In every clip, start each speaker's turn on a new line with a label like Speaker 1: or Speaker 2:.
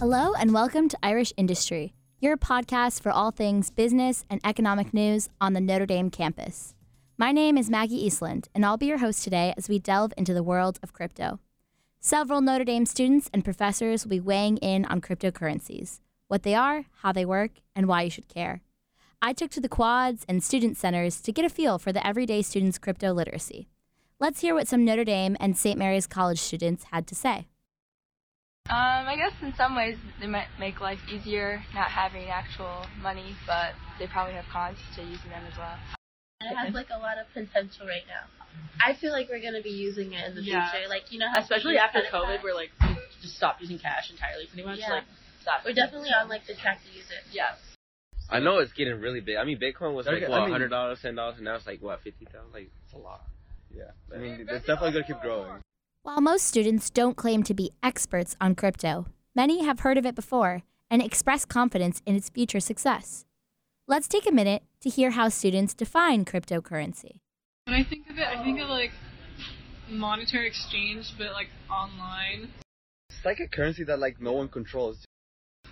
Speaker 1: Hello, and welcome to Irish Industry, your podcast for all things business and economic news on the Notre Dame campus. My name is Maggie Eastland, and I'll be your host today as we delve into the world of crypto. Several Notre Dame students and professors will be weighing in on cryptocurrencies what they are, how they work, and why you should care. I took to the quads and student centers to get a feel for the everyday student's crypto literacy. Let's hear what some Notre Dame and St. Mary's College students had to say.
Speaker 2: Um, I guess in some ways they might make life easier not having actual money, but they probably have cons to using them as well.
Speaker 3: And it has like a lot of potential right now. I feel like we're gonna be using it in the
Speaker 4: Yeah.
Speaker 3: future. Like you know, how
Speaker 4: Especially after COVID,
Speaker 3: credit
Speaker 4: we're like we just stopped using cash entirely, pretty much.
Speaker 3: Yeah.
Speaker 4: Like stop.
Speaker 3: we're definitely on like the track to use it.
Speaker 4: yeah.
Speaker 5: I know it's getting really big. I mean, Bitcoin was like
Speaker 6: Okay,
Speaker 5: what, hundred dollars, ten dollars, and now it's like what, fifty thousand? Like
Speaker 6: It's a lot. Yeah. I mean, it's definitely going to keep growing.
Speaker 1: While most students don't claim to be experts on crypto, many have heard of it before and express confidence in its future success. Let's take a minute to hear how students define cryptocurrency.
Speaker 7: When I think of it, I think of like monetary exchange, but like online.
Speaker 6: It's like a currency that like no one controls.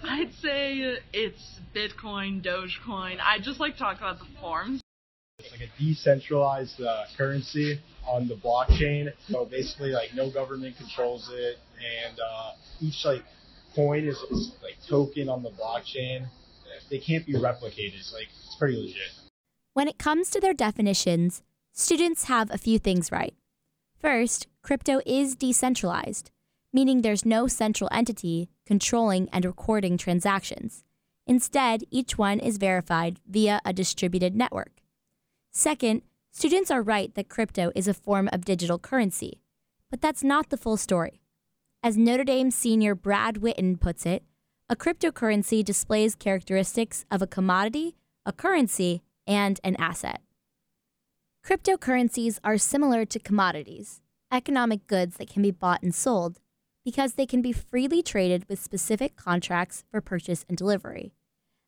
Speaker 4: I'd say it's Bitcoin, Dogecoin. I just like talk about the forms.
Speaker 8: It's like a decentralized uh, currency on the blockchain. So basically, like no government controls it, and uh, each like coin is, is like token on the blockchain. They can't be replicated. It's Like it's pretty legit.
Speaker 1: When it comes to their definitions, students have a few things right. First, crypto is decentralized, meaning there's no central entity controlling and recording transactions. Instead, each one is verified via a distributed network. Second, students are right that crypto is a form of digital currency, but that's not the full story. As Notre Dame senior Brad Witten puts it, a cryptocurrency displays characteristics of a commodity, a currency, and an asset. Cryptocurrencies are similar to commodities, economic goods that can be bought and sold, because they can be freely traded with specific contracts for purchase and delivery.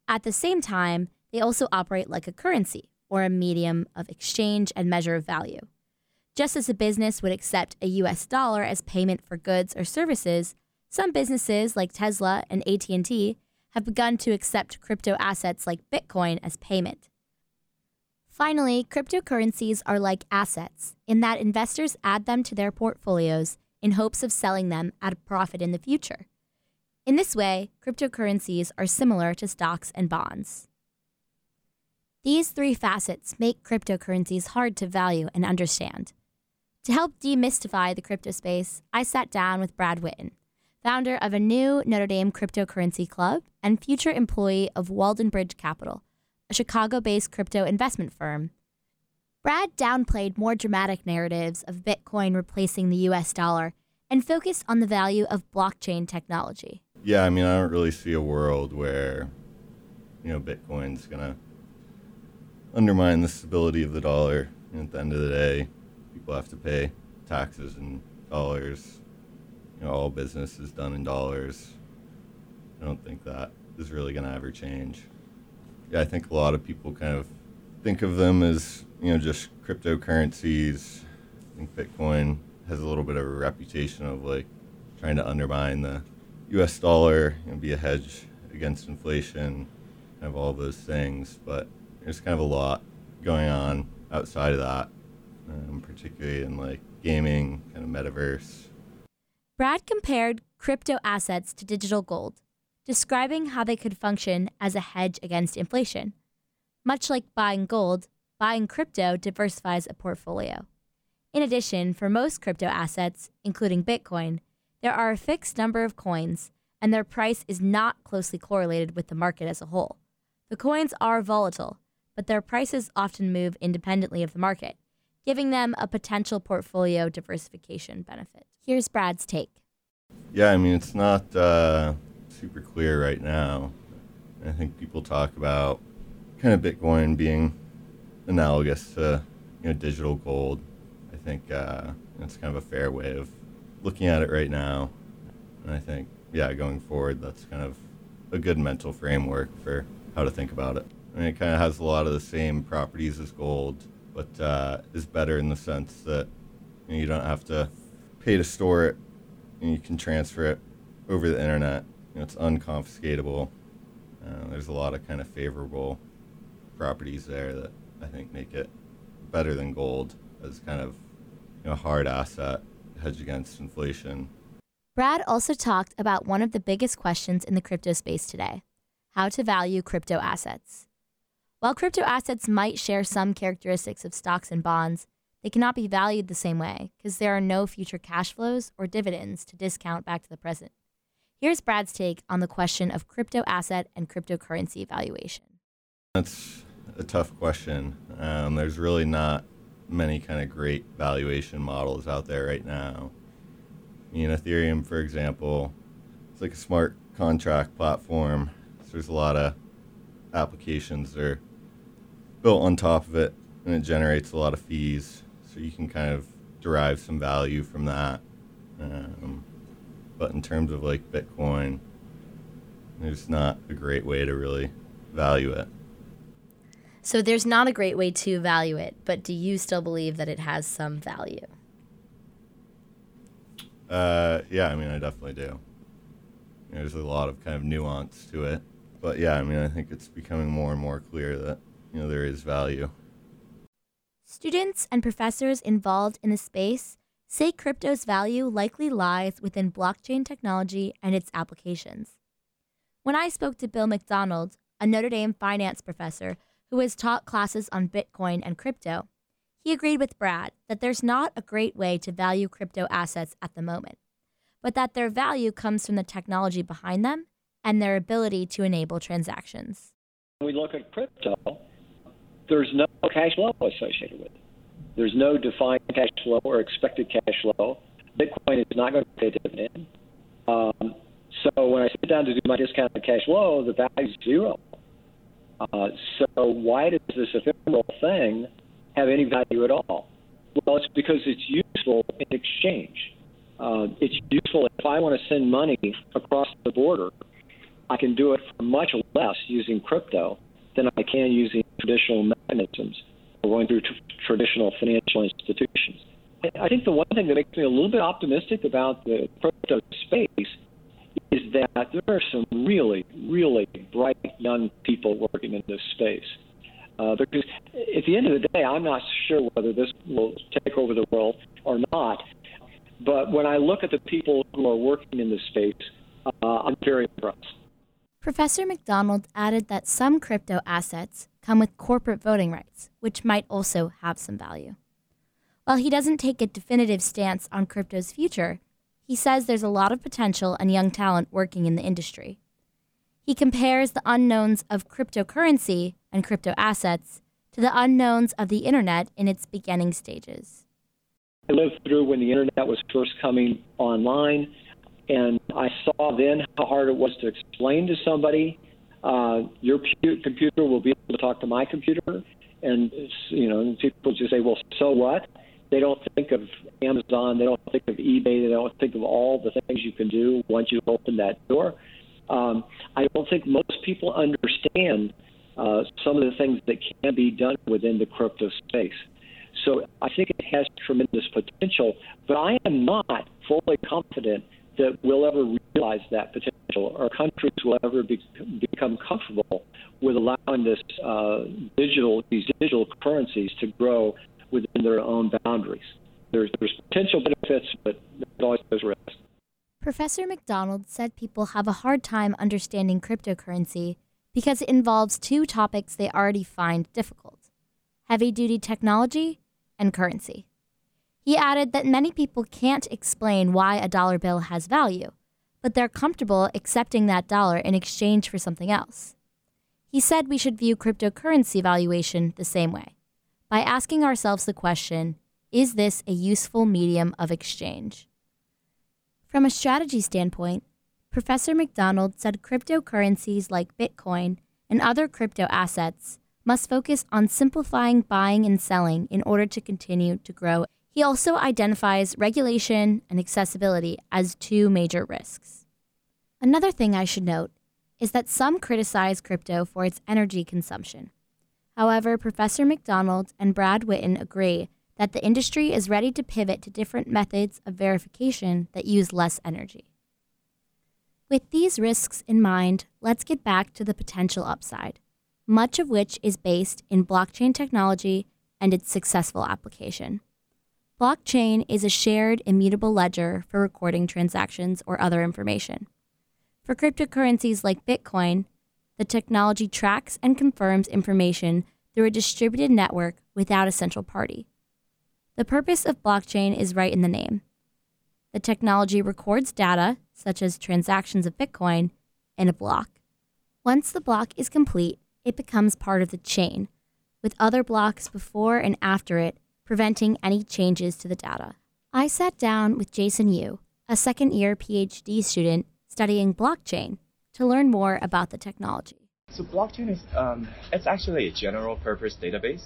Speaker 1: At the same time, they also operate like a currency, or a medium of exchange and measure of value. Just as a business would accept a US dollar as payment for goods or services, some businesses like Tesla and AT&T have begun to accept crypto assets like Bitcoin as payment. Finally, cryptocurrencies are like assets in that investors add them to their portfolios in hopes of selling them at a profit in the future. In this way, cryptocurrencies are similar to stocks and bonds. These three facets make cryptocurrencies hard to value and understand. To help demystify the crypto space, I sat down with Brad Witten, founder of a new Notre Dame cryptocurrency club and future employee of Walden Bridge Capital, a Chicago based crypto investment firm. Brad downplayed more dramatic narratives of Bitcoin replacing the US dollar and focused on the value of blockchain technology.
Speaker 9: Yeah, I mean, I don't really see a world where, you know, Bitcoin's gonna undermine the stability of the dollar. And at the end of the day, people have to pay taxes in dollars. You know, all business is done in dollars. I don't think that is really gonna ever change. Yeah, I think a lot of people kind of think of them as, you know, just cryptocurrencies. I think Bitcoin has a little bit of a reputation of like trying to undermine the U.S. dollar and be a hedge against inflation, kind of all those things. But there's kind of a lot going on outside of that, um, particularly in like gaming, kind of metaverse.
Speaker 1: Brad compared crypto assets to digital gold, describing how they could function as a hedge against inflation. Much like buying gold, buying crypto diversifies a portfolio. In addition, for most crypto assets, including Bitcoin, there are a fixed number of coins, and their price is not closely correlated with the market as a whole. The coins are volatile, but their prices often move independently of the market, giving them a potential portfolio diversification benefit. Here's Brad's take.
Speaker 9: Yeah, I mean, it's not uh, super clear right now. I think people talk about kind of Bitcoin being analogous to you know digital gold. I think uh, that's kind of a fair way of looking at it right now. And I think, yeah, going forward, that's kind of a good mental framework for how to think about it. I mean, it kind of has a lot of the same properties as gold, but uh, is better in the sense that you, know, you don't have to pay to store it, and you can transfer it over the internet. you know, it's unconfiscatable. Uh, there's a lot of kind of favorable properties there that I think make it better than gold as kind of you know hard asset hedge against inflation.
Speaker 1: Brad also talked about one of the biggest questions in the crypto space today how to value crypto assets. While crypto assets might share some characteristics of stocks and bonds, they cannot be valued the same way because there are no future cash flows or dividends to discount back to the present. Here's Brad's take on the question of crypto asset and cryptocurrency valuation.
Speaker 9: That's a tough question. Um, there's really not many kind of great valuation models out there right now. In Ethereum, for example, it's like a smart contract platform. So there's a lot of applications that are built on top of it, and it generates a lot of fees. So you can kind of derive some value from that. Um, but in terms of like Bitcoin, there's not a great way to really value it.
Speaker 1: So there's not a great way to value it, but do you still believe that it has some value?
Speaker 9: Uh, yeah, I mean, I definitely do. There's a lot of kind of nuance to it, but yeah, I mean, I think it's becoming more and more clear that you know there is value.
Speaker 1: Students and professors involved in the space say crypto's value likely lies within blockchain technology and its applications. When I spoke to Bill McDonald, a Notre Dame finance professor who has taught classes on Bitcoin and crypto, he agreed with Brad that there's not a great way to value crypto assets at the moment, but that their value comes from the technology behind them and their ability to enable transactions.
Speaker 10: When we look at crypto, there's no cash flow associated with it. There's no defined cash flow or expected cash flow. Bitcoin is not going to pay a dividend. Um, so when I sit down to do my discounted cash flow, the value is zero. Uh, so why does this ephemeral thing have any value at all? Well, it's because it's useful in exchange. Uh, it's useful if I want to send money across the border. I can do it for much less using crypto than I can using traditional mechanisms or going through traditional financial institutions. I think the one thing that makes me a little bit optimistic about the crypto space is that there are some really, really bright young people working in this space. Uh, because at the end of the day, I'm not sure whether this will take over the world or not. But when I look at the people who are working in this space, uh, I'm very impressed.
Speaker 1: Professor McDonald added that some crypto assets come with corporate voting rights, which might also have some value. While he doesn't take a definitive stance on crypto's future, he says there's a lot of potential and young talent working in the industry. He compares the unknowns of cryptocurrency and crypto assets to the unknowns of the internet in its beginning stages.
Speaker 10: I lived through when the internet was first coming online, and I saw then how hard it was to explain to somebody uh, your computer will be able to talk to my computer, and you know, people just say, "Well, so what?" They don't think of Amazon. They don't think of eBay. They don't think of all the things you can do once you open that door. Um, I don't think most people understand uh, some of the things that can be done within the crypto space. So I think it has tremendous potential, but I am not fully confident that we'll ever realize that potential or countries will ever be, become comfortable with allowing this uh, digital these digital currencies to grow within their own boundaries. There's, there's potential benefits, but there's always those risks.
Speaker 1: Professor McDonald said people have a hard time understanding cryptocurrency because it involves two topics they already find difficult heavy duty technology and currency. He added that many people can't explain why a dollar bill has value, but they're comfortable accepting that dollar in exchange for something else. He said we should view cryptocurrency valuation the same way by asking ourselves the question is this a useful medium of exchange? From a strategy standpoint, Professor McDonald said cryptocurrencies like Bitcoin and other crypto assets must focus on simplifying buying and selling in order to continue to grow. He also identifies regulation and accessibility as two major risks. Another thing I should note is that some criticize crypto for its energy consumption. However, Professor McDonald and Brad Witten agree that the industry is ready to pivot to different methods of verification that use less energy. With these risks in mind, let's get back to the potential upside, much of which is based in blockchain technology and its successful application. Blockchain is a shared immutable ledger for recording transactions or other information. For cryptocurrencies like Bitcoin, the technology tracks and confirms information through a distributed network without a central party. The purpose of blockchain is right in the name. The technology records data, such as transactions of Bitcoin, in a block. Once the block is complete, it becomes part of the chain, with other blocks before and after it, preventing any changes to the data. I sat down with Jason Yu, a second year PhD student studying blockchain, to learn more about the technology.
Speaker 11: So blockchain is um, it's actually a general purpose database,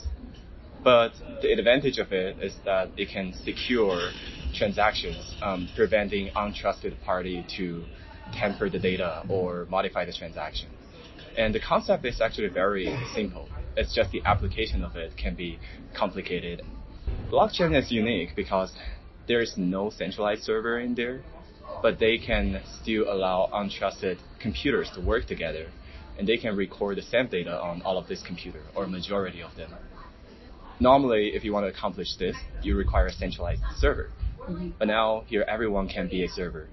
Speaker 11: but the advantage of it is that it can secure transactions, um, preventing untrusted party to tamper the data or modify the transaction. And the concept is actually very simple. It's just the application of it can be complicated. Blockchain is unique because there is no centralized server in there, but they can still allow untrusted computers to work together and they can record the same data on all of this computer or majority of them. Normally, if you want to accomplish this, you require a centralized server. Mm-hmm. But now here everyone can be a server.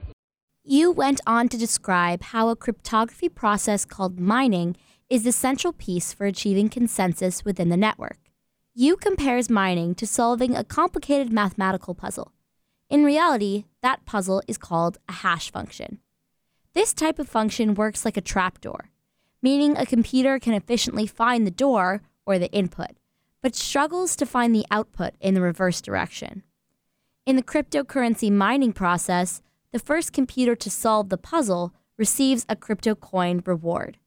Speaker 1: Yu went on to describe how a cryptography process called mining is the central piece for achieving consensus within the network. Yu compares mining to solving a complicated mathematical puzzle. In reality, that puzzle is called a hash function. This type of function works like a trapdoor meaning a computer can efficiently find the door or the input, but struggles to find the output in the reverse direction. In the cryptocurrency mining process, the first computer to solve the puzzle receives a crypto coin reward.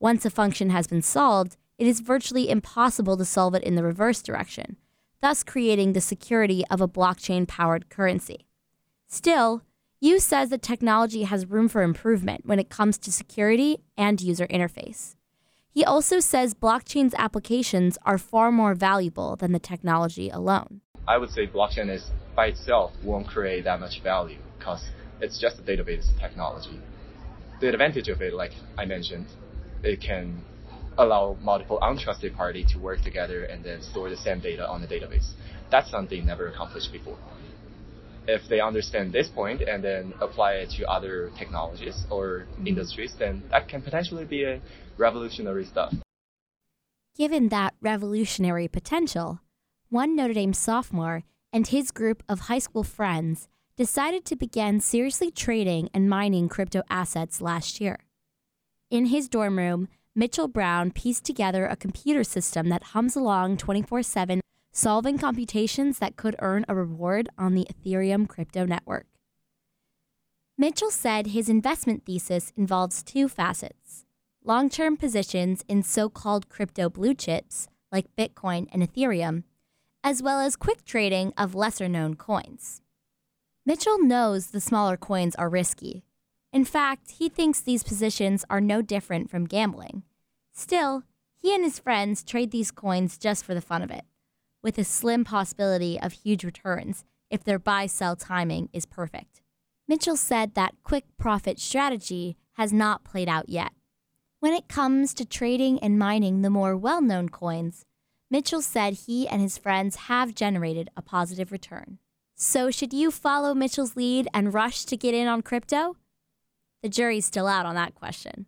Speaker 1: Once a function has been solved, it is virtually impossible to solve it in the reverse direction, thus creating the security of a blockchain powered currency. Still, Yu says that technology has room for improvement when it comes to security and user interface. He also says blockchain's applications are far more valuable than the technology alone.
Speaker 11: I would say blockchain is by itself won't create that much value because it's just a database technology. The advantage of it, like I mentioned, it can allow multiple untrusted parties to work together and then store the same data on the database. That's something never accomplished before if they understand this point and then apply it to other technologies or industries, then that can potentially be a revolutionary stuff.
Speaker 1: Given that revolutionary potential, one Notre Dame sophomore and his group of high school friends decided to begin seriously trading and mining crypto assets last year. In his dorm room, Mitchell Brown pieced together a computer system that hums along 24 7 solving computations that could earn a reward on the Ethereum crypto network. Mitchell said his investment thesis involves two facets long term positions in so called crypto blue chips like Bitcoin and Ethereum, as well as quick trading of lesser known coins. Mitchell knows the smaller coins are risky. In fact, he thinks these positions are no different from gambling. Still, he and his friends trade these coins just for the fun of it with a slim possibility of huge returns if their buy sell timing is perfect. Mitchell said that quick profit strategy has not played out yet. When it comes to trading and mining the more well known coins, Mitchell said he and his friends have generated a positive return. So, should you follow Mitchell's lead and rush to get in on crypto? The jury's still out on that question.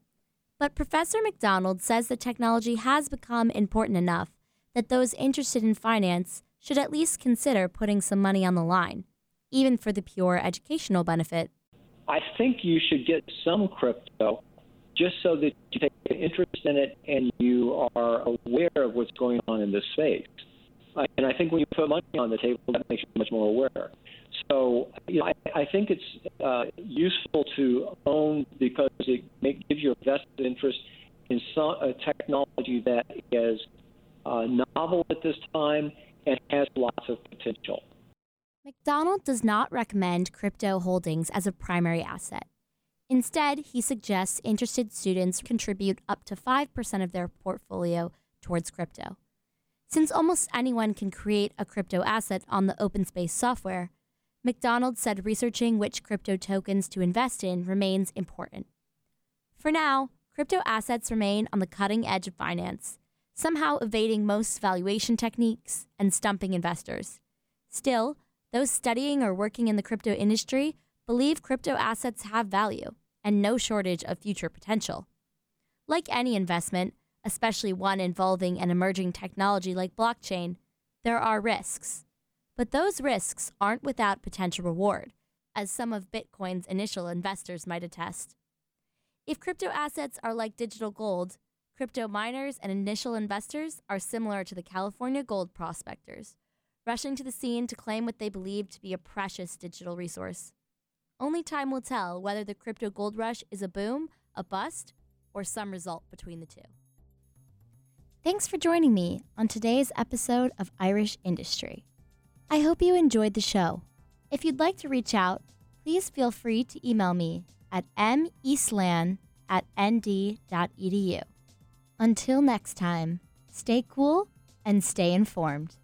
Speaker 1: But Professor McDonald says the technology has become important enough that those interested in finance should at least consider putting some money on the line, even for the pure educational benefit.
Speaker 10: I think you should get some crypto just so that you take an interest in it and you are aware of what's going on in this space. And I think when you put money on the table, that makes you much more aware. So, you know, I, I think it's uh, useful to own because it gives you a vested interest in some, a technology that is uh, novel at this time and has lots of potential.
Speaker 1: McDonald does not recommend crypto holdings as a primary asset. Instead, he suggests interested students contribute up to 5% of their portfolio towards crypto. Since almost anyone can create a crypto asset on the open space software, McDonald said researching which crypto tokens to invest in remains important. For now, crypto assets remain on the cutting edge of finance, somehow evading most valuation techniques and stumping investors. Still, those studying or working in the crypto industry believe crypto assets have value and no shortage of future potential. Like any investment, especially one involving an emerging technology like blockchain, there are risks. But those risks aren't without potential reward, as some of Bitcoin's initial investors might attest. If crypto assets are like digital gold, crypto miners and initial investors are similar to the California gold prospectors, rushing to the scene to claim what they believe to be a precious digital resource. Only time will tell whether the crypto gold rush is a boom, a bust, or some result between the two. Thanks for joining me on today's episode of Irish Industry. I hope you enjoyed the show. If you'd like to reach out, please feel free to email me at meastlan at nd.edu. Until next time, stay cool and stay informed.